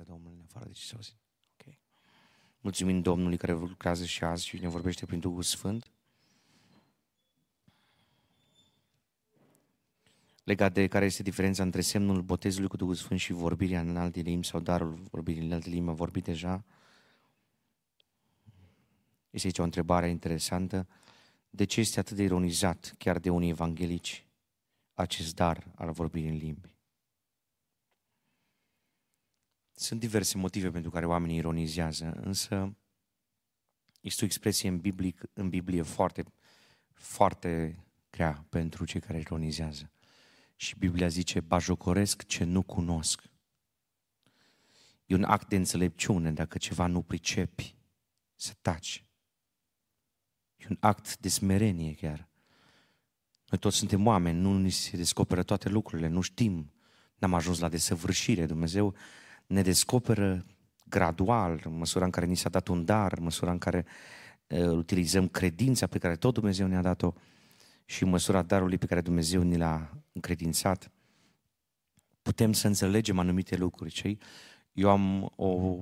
partea Domnului, în afară de ce se auzi. Ok. Mulțumim Domnului care lucrează și azi și ne vorbește prin Duhul Sfânt. Legat de care este diferența între semnul botezului cu Duhul Sfânt și vorbirea în alte limbi sau darul vorbirii în alte limbi, am vorbit deja. Este aici o întrebare interesantă. De ce este atât de ironizat, chiar de unii evanghelici, acest dar al vorbirii în limbi? Sunt diverse motive pentru care oamenii ironizează, însă este o expresie în, Biblic, în Biblie foarte, foarte grea pentru cei care ironizează. Și Biblia zice, bajocoresc ce nu cunosc. E un act de înțelepciune dacă ceva nu pricepi, să taci. E un act de smerenie chiar. Noi toți suntem oameni, nu ni se descoperă toate lucrurile, nu știm, n-am ajuns la desăvârșire. Dumnezeu ne descoperă gradual, în măsura în care ni s-a dat un dar, în măsura în care uh, utilizăm credința pe care tot Dumnezeu ne-a dat-o și în măsura darului pe care Dumnezeu ne l-a încredințat, putem să înțelegem anumite lucruri. Cei? Eu am o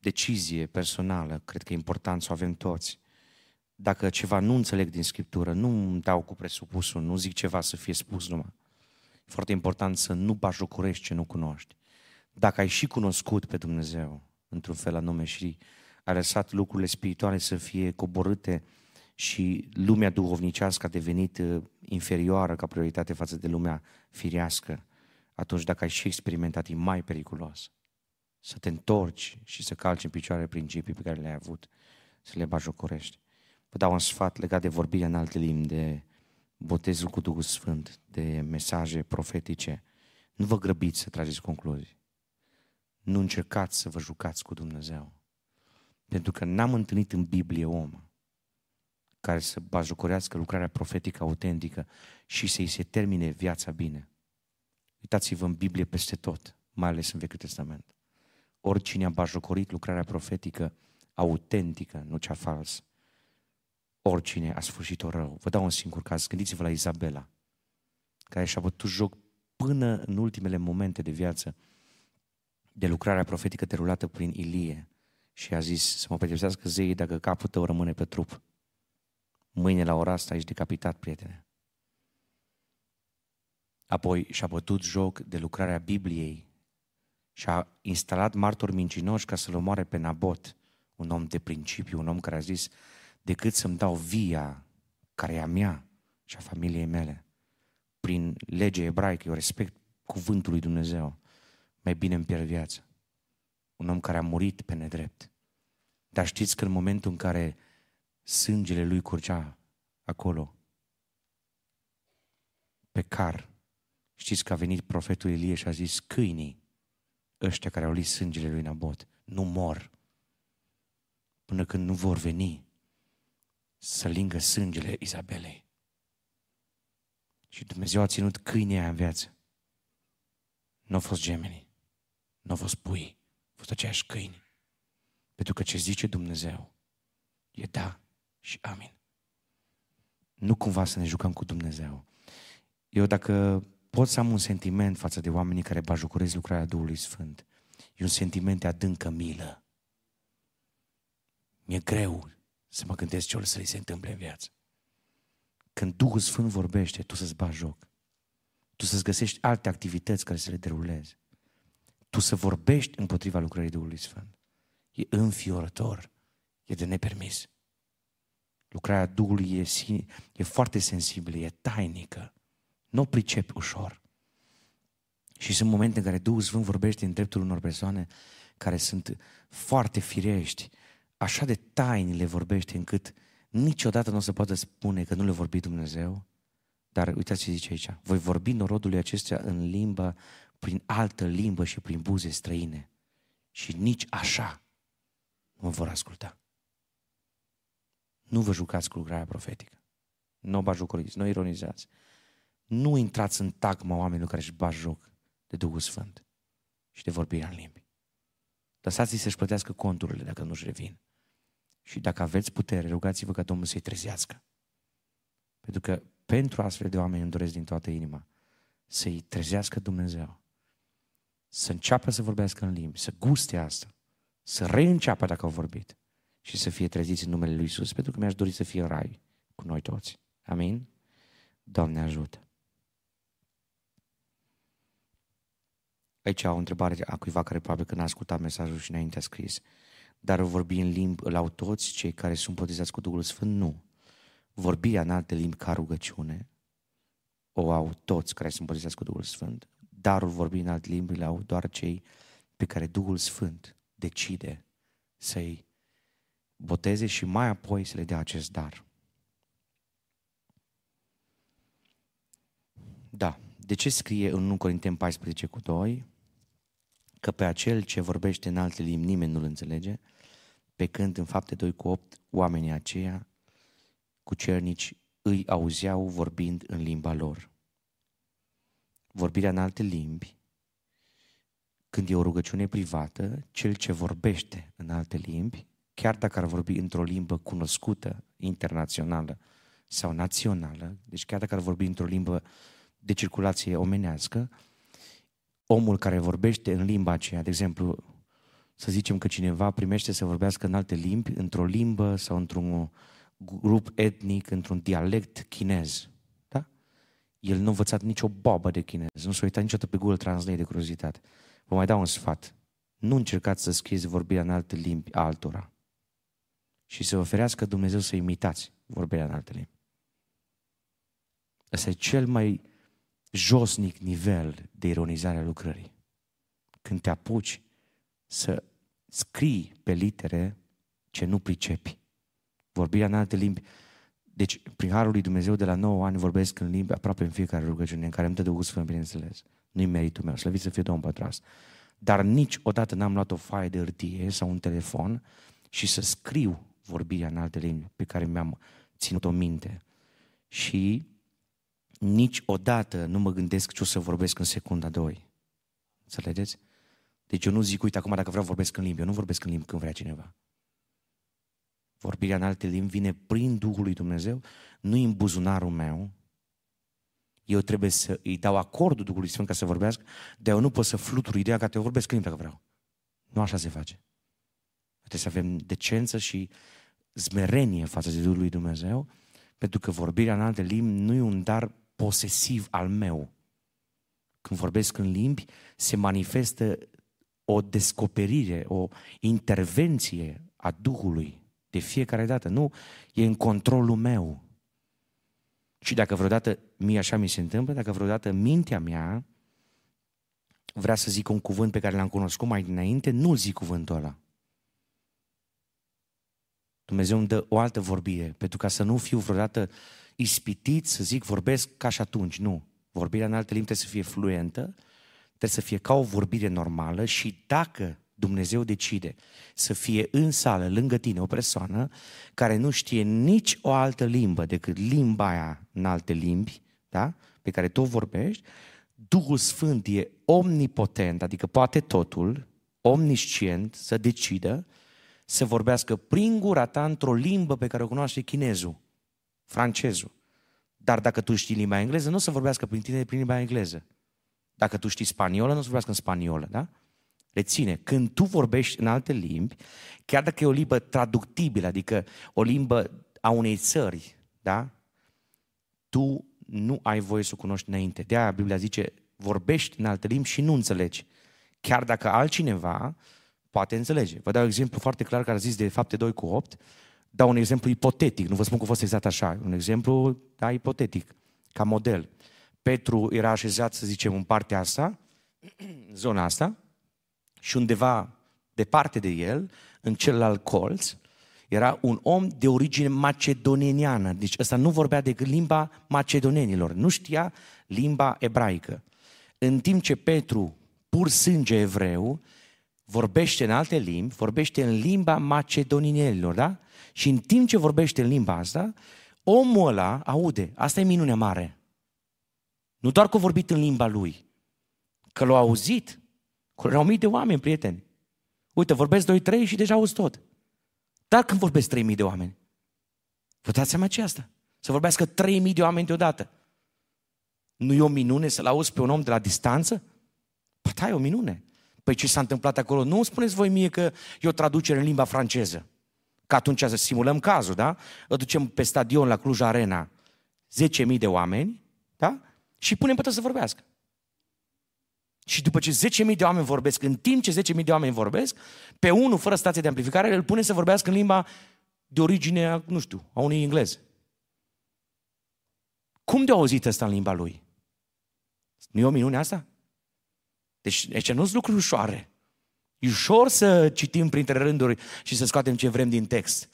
decizie personală, cred că e important să o avem toți. Dacă ceva nu înțeleg din Scriptură, nu îmi dau cu presupusul, nu zic ceva să fie spus numai. E foarte important să nu bajocorești ce nu cunoști dacă ai și cunoscut pe Dumnezeu într-un fel anume și ai lăsat lucrurile spirituale să fie coborâte și lumea duhovnicească a devenit uh, inferioară ca prioritate față de lumea firească, atunci dacă ai și experimentat, e mai periculos. Să te întorci și să calci în picioare principii pe care le-ai avut, să le bajocorești. Vă dau un sfat legat de vorbirea în alte limbi, de botezul cu Duhul Sfânt, de mesaje profetice. Nu vă grăbiți să trageți concluzii nu încercați să vă jucați cu Dumnezeu. Pentru că n-am întâlnit în Biblie om care să bajocorească lucrarea profetică autentică și să-i se termine viața bine. Uitați-vă în Biblie peste tot, mai ales în Vechiul Testament. Oricine a bajocorit lucrarea profetică autentică, nu cea falsă, oricine a sfârșit-o rău. Vă dau un singur caz. Gândiți-vă la Izabela, care și-a bătut joc până în ultimele momente de viață de lucrarea profetică derulată prin Ilie și a zis să mă pedepsească zeii dacă capul tău rămâne pe trup. Mâine la ora asta ești decapitat, prietene. Apoi și-a bătut joc de lucrarea Bibliei și a instalat martori mincinoși ca să-l omoare pe Nabot, un om de principiu, un om care a zis, decât să-mi dau via care e a mea și a familiei mele, prin legea ebraică, eu respect cuvântul lui Dumnezeu mai bine îmi pierd viața. Un om care a murit pe nedrept. Dar știți că în momentul în care sângele lui curgea acolo, pe car, știți că a venit profetul Ilie și a zis, câinii, ăștia care au lis sângele lui Nabot, nu mor până când nu vor veni să lingă sângele Izabelei. Și Dumnezeu a ținut câinii aia în viață. Nu au fost gemenii. Nu au fost pui, au fost aceiași câini. Pentru că ce zice Dumnezeu e da și amin. Nu cumva să ne jucăm cu Dumnezeu. Eu dacă pot să am un sentiment față de oamenii care bajucurez lucrarea Duhului Sfânt, e un sentiment de adâncă milă. Mi-e greu să mă gândesc ce o să li se întâmple în viață. Când Duhul Sfânt vorbește, tu să-ți bagi joc. Tu să-ți găsești alte activități care să le derulezi tu să vorbești împotriva lucrării Duhului Sfânt. E înfiorător, e de nepermis. Lucrarea Duhului e, e foarte sensibilă, e tainică. Nu o pricepi ușor. Și sunt momente în care Duhul Sfânt vorbește în dreptul unor persoane care sunt foarte firești, așa de taini le vorbește încât niciodată nu o să poată spune că nu le vorbi Dumnezeu. Dar uitați ce zice aici. Voi vorbi norodului acestea în limba prin altă limbă și prin buze străine. Și nici așa nu vor asculta. Nu vă jucați cu lucrarea profetică. Nu o bajucoriți, nu ironizați. Nu intrați în tagma oamenilor care își bat joc de Duhul Sfânt și de vorbirea în limbi. Lăsați-i să-și plătească conturile dacă nu-și revin. Și dacă aveți putere, rugați-vă ca Domnul să-i trezească. Pentru că pentru astfel de oameni îmi doresc din toată inima să-i trezească Dumnezeu să înceapă să vorbească în limbi, să guste asta, să reînceapă dacă au vorbit și să fie treziți în numele Lui Isus, pentru că mi-aș dori să fie în rai cu noi toți. Amin? Doamne ajută! Aici o întrebare a cuiva care probabil că n-a ascultat mesajul și înainte a scris. Dar vorbi în limbi îl au toți cei care sunt botezați cu Duhul Sfânt? Nu. Vorbirea în alte limbi ca rugăciune o au toți care sunt botezați cu Duhul Sfânt. Darul vorbi în alte limbi îl au doar cei pe care Duhul Sfânt decide să-i boteze și mai apoi să le dea acest dar. Da. De ce scrie în 1 Corinteni 14 cu 2? Că pe acel ce vorbește în alte limbi nimeni nu-l înțelege, pe când în fapte 2 cu 8 oamenii aceia cu cernici îi auzeau vorbind în limba lor. Vorbirea în alte limbi, când e o rugăciune privată, cel ce vorbește în alte limbi, chiar dacă ar vorbi într-o limbă cunoscută, internațională sau națională, deci chiar dacă ar vorbi într-o limbă de circulație omenească, omul care vorbește în limba aceea, de exemplu, să zicem că cineva primește să vorbească în alte limbi, într-o limbă sau într-un grup etnic, într-un dialect chinez. Da? El nu a învățat nicio bobă de chinez, nu s-a uitat niciodată pe Google Translate de curiozitate. Vă mai dau un sfat. Nu încercați să scrieți vorbirea în alte limbi altora. Și să oferească Dumnezeu să imitați vorbirea în alte limbi. Asta e cel mai josnic nivel de ironizare a lucrării. Când te apuci să scrii pe litere ce nu pricepi. Vorbirea în alte limbi. Deci, prin Harul lui Dumnezeu, de la 9 ani vorbesc în limbi aproape în fiecare rugăciune, în care îmi dă Duhul Sfânt, bineînțeles. Nu-i meritul meu, slăvit să fie Domnul Pătras. Dar niciodată n-am luat o foaie de hârtie sau un telefon și să scriu vorbirea în alte limbi pe care mi-am ținut-o minte. Și niciodată nu mă gândesc ce o să vorbesc în secunda 2. Înțelegeți? Deci eu nu zic, uite, acum dacă vreau vorbesc în limbi, eu nu vorbesc în limbi când vrea cineva. Vorbirea în alte limbi vine prin Duhul lui Dumnezeu, nu în buzunarul meu. Eu trebuie să îi dau acordul Duhului Sfânt ca să vorbească, dar eu nu pot să fluturu ideea că eu vorbesc în limbi dacă vreau. Nu așa se face. Trebuie să avem decență și zmerenie față de Duhul lui Dumnezeu, pentru că vorbirea în alte limbi nu e un dar posesiv al meu. Când vorbesc în limbi, se manifestă o descoperire, o intervenție a Duhului de fiecare dată. Nu, e în controlul meu. Și dacă vreodată mie așa mi se întâmplă, dacă vreodată mintea mea vrea să zic un cuvânt pe care l-am cunoscut mai dinainte, nu zic cuvântul ăla. Dumnezeu îmi dă o altă vorbire, pentru ca să nu fiu vreodată ispitit să zic, vorbesc ca și atunci. Nu. Vorbirea în alte limbi trebuie să fie fluentă, trebuie să fie ca o vorbire normală și dacă Dumnezeu decide să fie în sală, lângă tine, o persoană care nu știe nici o altă limbă decât limba aia în alte limbi, da? pe care tu vorbești, Duhul Sfânt e omnipotent, adică poate totul, omniscient, să decidă să vorbească prin gura ta într-o limbă pe care o cunoaște chinezul francezul. Dar dacă tu știi limba engleză, nu o să vorbească prin tine prin limba engleză. Dacă tu știi spaniolă, nu o să vorbească în spaniolă, da? Reține, când tu vorbești în alte limbi, chiar dacă e o limbă traductibilă, adică o limbă a unei țări, da? Tu nu ai voie să o cunoști înainte. De aia Biblia zice, vorbești în alte limbi și nu înțelegi. Chiar dacă altcineva poate înțelege. Vă dau un exemplu foarte clar care a zis de fapte 2 cu 8 dau un exemplu ipotetic, nu vă spun că a fost exact așa, un exemplu, da, ipotetic, ca model. Petru era așezat, să zicem, în partea asta, zona asta, și undeva departe de el, în celălalt colț, era un om de origine macedoniană. Deci ăsta nu vorbea decât limba macedonenilor, nu știa limba ebraică. În timp ce Petru, pur sânge evreu, vorbește în alte limbi, vorbește în limba macedonienilor, da? Și în timp ce vorbește în limba asta, omul ăla aude. Asta e minunea mare. Nu doar că a vorbit în limba lui, că l-a auzit. Că erau mii de oameni, prieteni. Uite, vorbesc doi, trei și deja auzi tot. Dar când vorbesc trei mii de oameni? Vă dați seama ce asta? Să vorbească trei mii de oameni deodată. Nu e o minune să-l auzi pe un om de la distanță? Păi da, e o minune. Păi ce s-a întâmplat acolo? Nu spuneți voi mie că e o traducere în limba franceză. Că atunci să simulăm cazul, da? Îl ducem pe stadion la Cluj Arena 10.000 de oameni, da? Și punem pe să vorbească. Și după ce 10.000 de oameni vorbesc, în timp ce 10.000 de oameni vorbesc, pe unul fără stație de amplificare îl pune să vorbească în limba de origine, nu știu, a unui englez. Cum de auzit ăsta în limba lui? Nu e o minune asta? Deci, deci nu sunt lucruri ușoare. E ușor să citim printre rânduri și să scoatem ce vrem din text.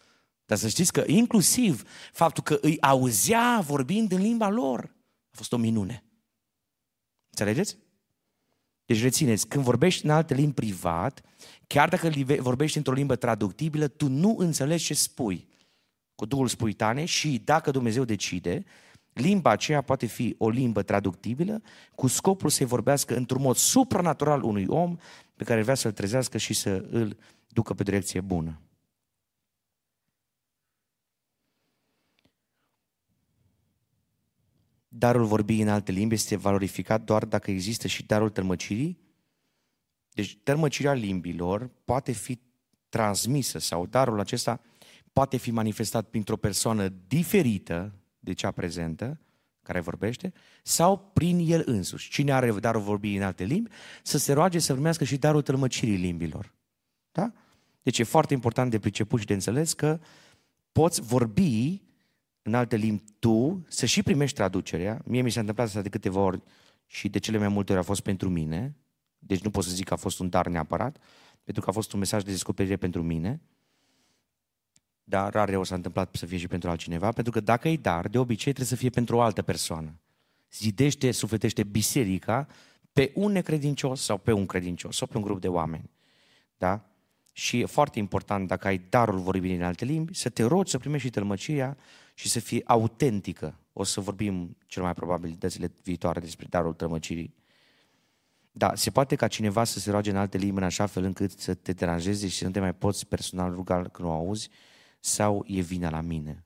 Dar să știți că inclusiv faptul că îi auzea vorbind în limba lor a fost o minune. Înțelegeți? Deci rețineți, când vorbești în alte limbi privat, chiar dacă vorbești într-o limbă traductibilă, tu nu înțelegi ce spui. Cu Duhul spui tane și dacă Dumnezeu decide, limba aceea poate fi o limbă traductibilă cu scopul să-i vorbească într-un mod supranatural unui om pe care vrea să-l trezească și să îl ducă pe direcție bună. Darul vorbii în alte limbi este valorificat doar dacă există și darul tălmăcirii? Deci tălmăcirea limbilor poate fi transmisă sau darul acesta poate fi manifestat printr-o persoană diferită de cea prezentă, care vorbește, sau prin el însuși. Cine are darul vorbii în alte limbi, să se roage să primească și darul tălmăcirii limbilor. Da? Deci e foarte important de priceput și de înțeles că poți vorbi în alte limbi tu, să și primești traducerea. Mie mi s-a întâmplat asta de câteva ori și de cele mai multe ori a fost pentru mine. Deci nu pot să zic că a fost un dar neapărat, pentru că a fost un mesaj de descoperire pentru mine. Dar rare ori s-a întâmplat să fie și pentru altcineva, pentru că dacă e dar, de obicei trebuie să fie pentru o altă persoană. Zidește, sufletește biserica pe un necredincios sau pe un credincios sau pe un grup de oameni. Da? Și e foarte important, dacă ai darul vorbirii în alte limbi, să te rogi să primești și tălmăcirea și să fie autentică. O să vorbim cel mai probabil dățile viitoare despre darul tălmăcirii. Da, se poate ca cineva să se roage în alte limbi în așa fel încât să te deranjeze și să nu te mai poți personal ruga când o auzi sau e vina la mine?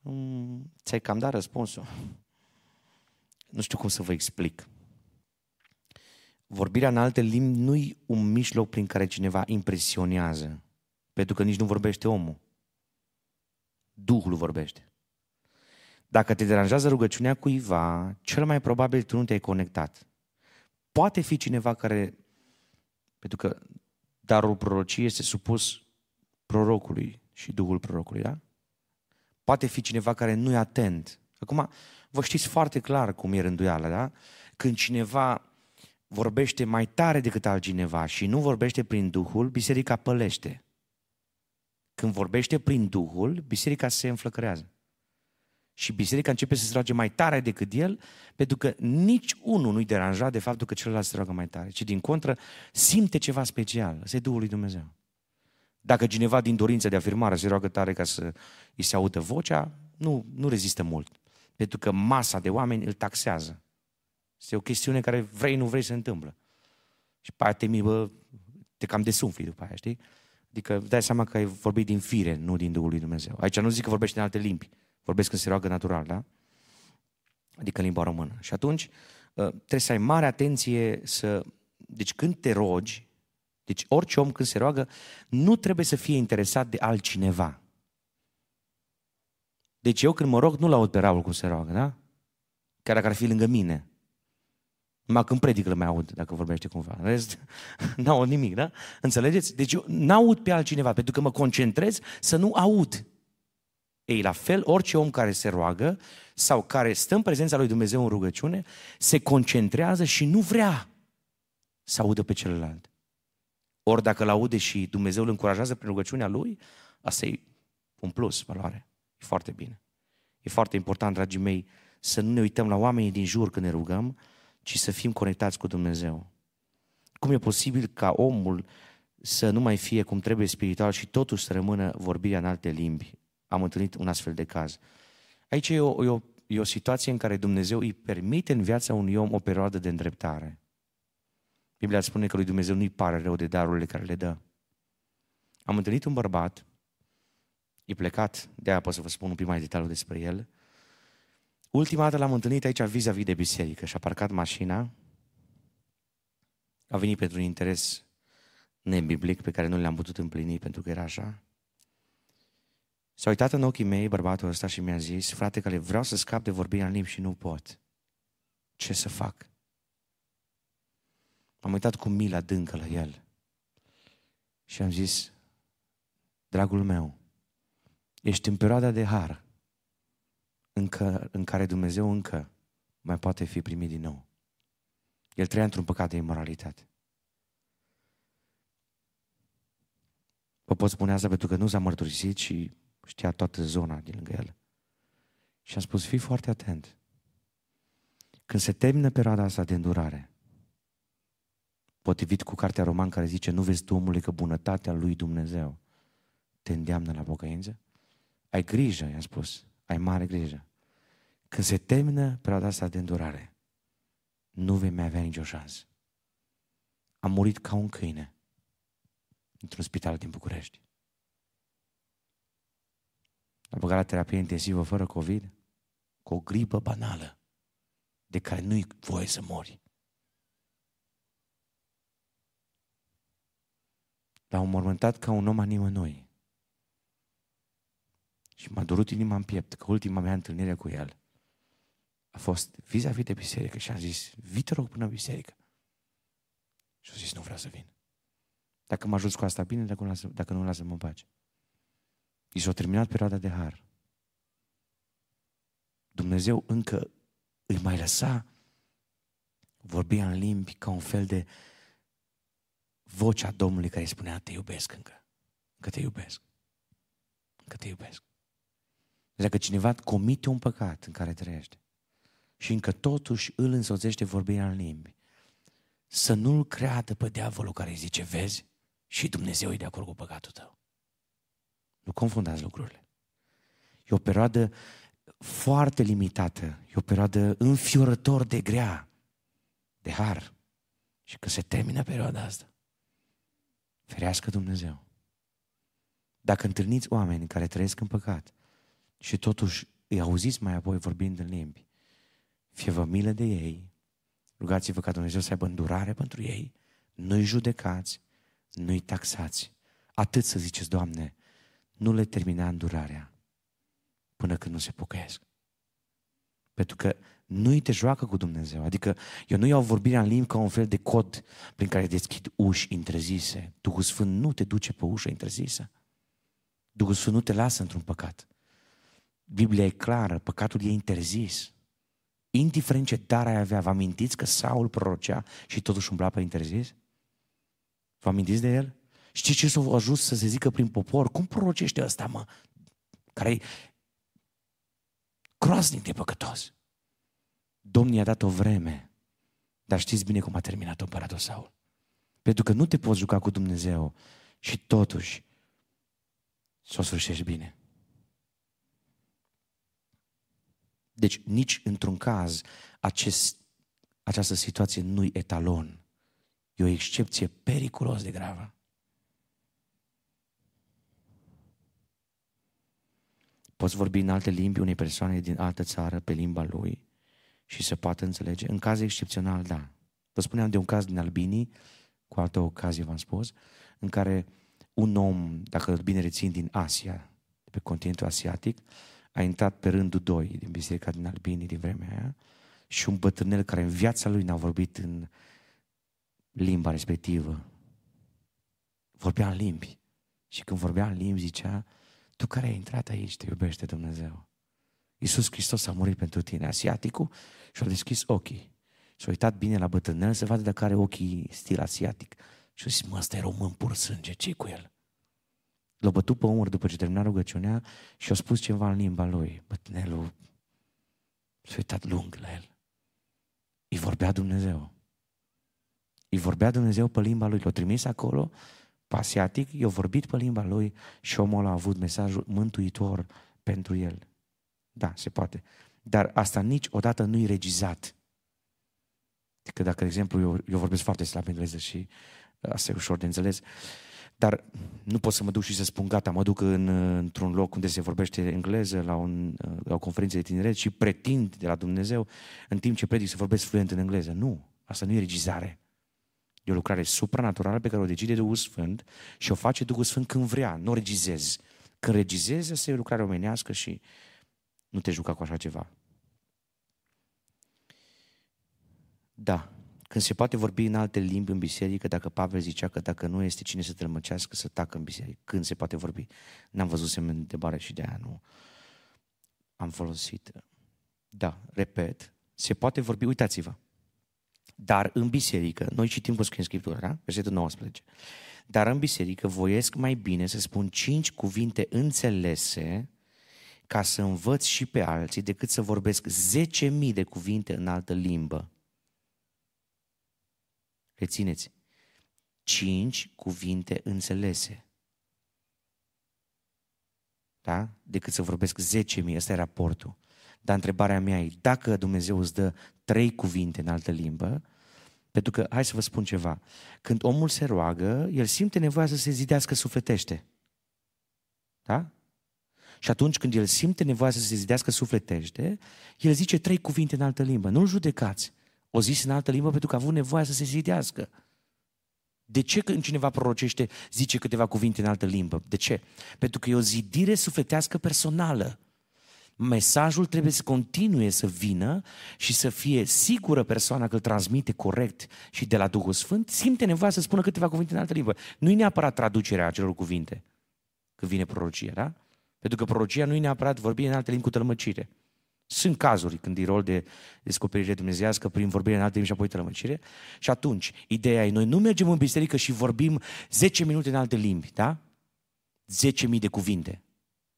Mm, ți-ai cam dat răspunsul. Nu știu cum să vă explic. Vorbirea în alte limbi nu-i un mijloc prin care cineva impresionează, pentru că nici nu vorbește omul. Duhul vorbește. Dacă te deranjează rugăciunea cuiva, cel mai probabil tu nu te-ai conectat. Poate fi cineva care, pentru că darul prorociei este supus prorocului și Duhul prorocului, da? Poate fi cineva care nu e atent. Acum, vă știți foarte clar cum e rânduiala, da? Când cineva vorbește mai tare decât altcineva și nu vorbește prin Duhul, biserica pălește. Când vorbește prin Duhul, biserica se înflăcărează. Și biserica începe să se roage mai tare decât el, pentru că nici unul nu-i deranja de faptul că celălalt se roagă mai tare, ci din contră simte ceva special. Ăsta e Duhul lui Dumnezeu. Dacă cineva din dorință de afirmare se roagă tare ca să îi se audă vocea, nu, nu rezistă mult. Pentru că masa de oameni îl taxează. Este o chestiune care vrei, nu vrei să se întâmplă. Și pe aia te, bă, te cam desumfli după aia, știi? Adică dai seama că ai vorbit din fire, nu din Duhul lui Dumnezeu. Aici nu zic că vorbești în alte limbi. Vorbesc când se roagă natural, da? Adică în limba română. Și atunci ă, trebuie să ai mare atenție să... Deci când te rogi, deci orice om când se roagă, nu trebuie să fie interesat de altcineva. Deci eu când mă rog, nu laud pe Raul cum se roagă, da? Chiar dacă ar fi lângă mine. Numai când predic le mai aud, dacă vorbește cumva. În rest, n-aud nimic, da? Înțelegeți? Deci eu n-aud pe altcineva, pentru că mă concentrez să nu aud. Ei, la fel, orice om care se roagă sau care stă în prezența lui Dumnezeu în rugăciune, se concentrează și nu vrea să audă pe celălalt. Ori dacă l-aude și Dumnezeu îl încurajează prin rugăciunea lui, asta e un plus, valoare. E foarte bine. E foarte important, dragii mei, să nu ne uităm la oamenii din jur când ne rugăm, ci să fim conectați cu Dumnezeu. Cum e posibil ca omul să nu mai fie cum trebuie spiritual și totuși să rămână vorbirea în alte limbi? Am întâlnit un astfel de caz. Aici e o, e o, e o situație în care Dumnezeu îi permite în viața unui om o perioadă de îndreptare. Biblia spune că lui Dumnezeu nu-i pare rău de darurile care le dă. Am întâlnit un bărbat, e plecat, de-aia pot să vă spun un pic mai detaliu despre el, Ultima dată l-am întâlnit aici vis-a-vis de biserică și a parcat mașina. a venit pentru un interes nebiblic pe care nu le-am putut împlini pentru că era așa. S-a uitat în ochii mei bărbatul ăsta și mi-a zis, frate, că le vreau să scap de vorbirea în limbi și nu pot. Ce să fac? M-am uitat cu milă adâncă la el și am zis, dragul meu, ești în perioada de har încă, în care Dumnezeu încă mai poate fi primit din nou. El trăia într-un păcat de imoralitate. Vă pot spune asta pentru că nu s-a mărturisit și știa toată zona din lângă el. Și am spus, fii foarte atent. Când se termină perioada asta de îndurare, potrivit cu cartea roman care zice, nu vezi tu omului că bunătatea lui Dumnezeu te îndeamnă la pocăință? Ai grijă, i-am spus, ai mare grijă. Când se termină perioada asta de îndurare, nu vei mai avea nicio șansă. Am murit ca un câine într-un spital din București. A băgat la terapie intensivă fără COVID, cu o gripă banală, de care nu-i voie să mori. L-au mormântat ca un om a nimănui. Și m-a durut inima în piept, că ultima mea întâlnire cu el a fost vis-a-vis de biserică și am zis, vii te rog până în biserică. Și a zis, nu vreau să vin. Dacă mă ajut cu asta bine, dacă nu, lasă, dacă nu lasă-mă în pace. I s-a terminat perioada de har. Dumnezeu încă îi mai lăsa vorbia în limbi ca un fel de vocea Domnului care îi spunea, te iubesc încă. Încă te iubesc. Încă te iubesc. Deci dacă cineva comite un păcat în care trăiește și încă totuși îl însoțește vorbirea în limbi, să nu-l creadă pe diavolul care îi zice, vezi, și Dumnezeu e de acord cu păcatul tău. Nu confundați lucrurile. E o perioadă foarte limitată, e o perioadă înfiorător de grea, de har. Și că se termină perioada asta, ferească Dumnezeu. Dacă întâlniți oameni care trăiesc în păcat și totuși îi auziți mai apoi vorbind în limbi, fie vă milă de ei, rugați-vă ca Dumnezeu să aibă îndurare pentru ei, nu-i judecați, nu-i taxați. Atât să ziceți, Doamne, nu le termina îndurarea până când nu se pocăiesc. Pentru că nu-i te joacă cu Dumnezeu. Adică eu nu iau vorbirea în limbi ca un fel de cod prin care deschid uși interzise. Duhul Sfânt nu te duce pe ușă interzisă. Duhul Sfânt nu te lasă într-un păcat. Biblia e clară, păcatul e interzis. Indiferent ce dar ai avea, vă amintiți că Saul prorocea și totuși umbla pe interzis? Vă amintiți de el? Știți ce s-a ajuns să se zică prin popor? Cum prorocește ăsta, mă? care e groaznic de păcătos. Domnul i-a dat o vreme, dar știți bine cum a terminat împăratul Saul. Pentru că nu te poți juca cu Dumnezeu și totuși să o sfârșești bine. Deci nici într-un caz acest, această situație nu-i etalon. E o excepție periculos de gravă. Poți vorbi în alte limbi unei persoane din altă țară pe limba lui și se poate înțelege. În caz excepțional, da. Vă spuneam de un caz din Albinii, cu altă ocazie v-am spus, în care un om, dacă bine rețin, din Asia, de pe continentul asiatic, a intrat pe rândul doi din biserica din Albinii din vremea aia și un bătrânel care în viața lui n-a vorbit în limba respectivă. Vorbea în limbi. Și când vorbea în limbi zicea, tu care ai intrat aici, te iubește Dumnezeu. Iisus Hristos a murit pentru tine, asiaticul, și a deschis ochii. Și a uitat bine la bătrânel să vadă dacă are ochii stil asiatic. Și a zis, mă, ăsta e român pur sânge, ce cu el? L-a bătut pe umăr după ce termina rugăciunea și a spus ceva în limba lui. Bătrânelul s-a uitat lung la el. Îi vorbea Dumnezeu. Îi vorbea Dumnezeu pe limba lui. L-a trimis acolo, pe asiatic, i-a vorbit pe limba lui și omul a avut mesajul mântuitor pentru el. Da, se poate. Dar asta niciodată nu-i regizat. Că dacă, de exemplu, eu, eu vorbesc foarte slab engleză și asta e ușor de înțeles, dar nu pot să mă duc și să spun, gata, mă duc în, într-un loc unde se vorbește engleză, la, un, la o conferință de tineret și pretind de la Dumnezeu, în timp ce predic să vorbesc fluent în engleză. Nu, asta nu e regizare. E o lucrare supranaturală pe care o decide Duhul Sfânt și o face Duhul Sfânt când vrea, nu regizezi. Când regizezi, asta e o lucrare omenească și nu te juca cu așa ceva. Da, când se poate vorbi în alte limbi în biserică, dacă Pavel zicea că dacă nu este cine să tălmăcească, să tacă în biserică. Când se poate vorbi? N-am văzut semne de întrebare și de aia nu am folosit. Da, repet, se poate vorbi, uitați-vă. Dar în biserică, noi citim cu scrie Scriptura, da? Versetul 19. Dar în biserică voiesc mai bine să spun cinci cuvinte înțelese ca să învăț și pe alții decât să vorbesc zece mii de cuvinte în altă limbă. Rețineți. Cinci cuvinte înțelese. Da? Decât să vorbesc zece mii. Ăsta e raportul. Dar întrebarea mea e, dacă Dumnezeu îți dă trei cuvinte în altă limbă, pentru că, hai să vă spun ceva, când omul se roagă, el simte nevoia să se zidească sufletește. Da? Și atunci când el simte nevoia să se zidească sufletește, el zice trei cuvinte în altă limbă. Nu-l judecați. O zis în altă limbă pentru că a avut nevoia să se zidească. De ce când cineva prorocește, zice câteva cuvinte în altă limbă? De ce? Pentru că e o zidire sufletească personală mesajul trebuie să continue să vină și să fie sigură persoana că îl transmite corect și de la Duhul Sfânt, simte nevoia să spună câteva cuvinte în altă limbă. Nu e neapărat traducerea acelor cuvinte când vine prorocia, da? Pentru că prorocia nu e neapărat vorbire în alte limbi cu tălmăcire. Sunt cazuri când e rol de descoperire dumnezească prin vorbire în alte limbi și apoi tălmăcire. Și atunci, ideea e, noi nu mergem în biserică și vorbim 10 minute în alte limbi, da? 10.000 de cuvinte.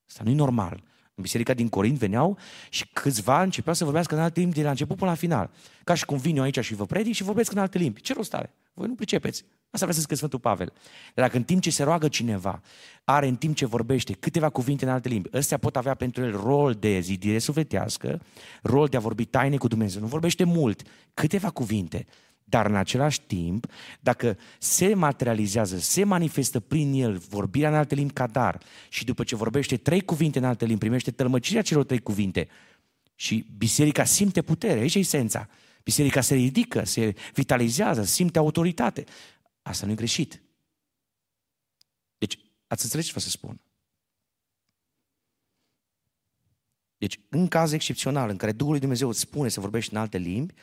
Asta nu e normal. În biserica din Corint veneau și câțiva începeau să vorbească în alte limbi de la început până la final. Ca și cum vin eu aici și vă predic și vorbesc în alte limbi. Ce rost are? Voi nu pricepeți. Asta vrea să scrie Sfântul Pavel. Dar dacă în timp ce se roagă cineva, are în timp ce vorbește câteva cuvinte în alte limbi, ăstea pot avea pentru el rol de zidire sufletească, rol de a vorbi taine cu Dumnezeu. Nu vorbește mult, câteva cuvinte. Dar în același timp, dacă se materializează, se manifestă prin el vorbirea în alte limbi ca dar și după ce vorbește trei cuvinte în alte limbi, primește tălmăcirea celor trei cuvinte și biserica simte putere, aici e esența. Biserica se ridică, se vitalizează, simte autoritate. Asta nu e greșit. Deci, ați înțeles ce vă să spun? Deci, în caz excepțional în care Duhul lui Dumnezeu îți spune să vorbești în alte limbi,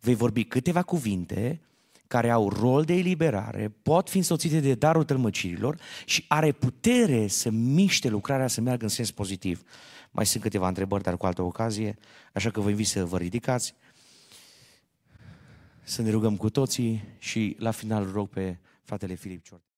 vei vorbi câteva cuvinte care au rol de eliberare, pot fi însoțite de darul tălmăcirilor și are putere să miște lucrarea să meargă în sens pozitiv. Mai sunt câteva întrebări, dar cu altă ocazie, așa că vă invit să vă ridicați, să ne rugăm cu toții și la final rog pe fratele Filip Ciort.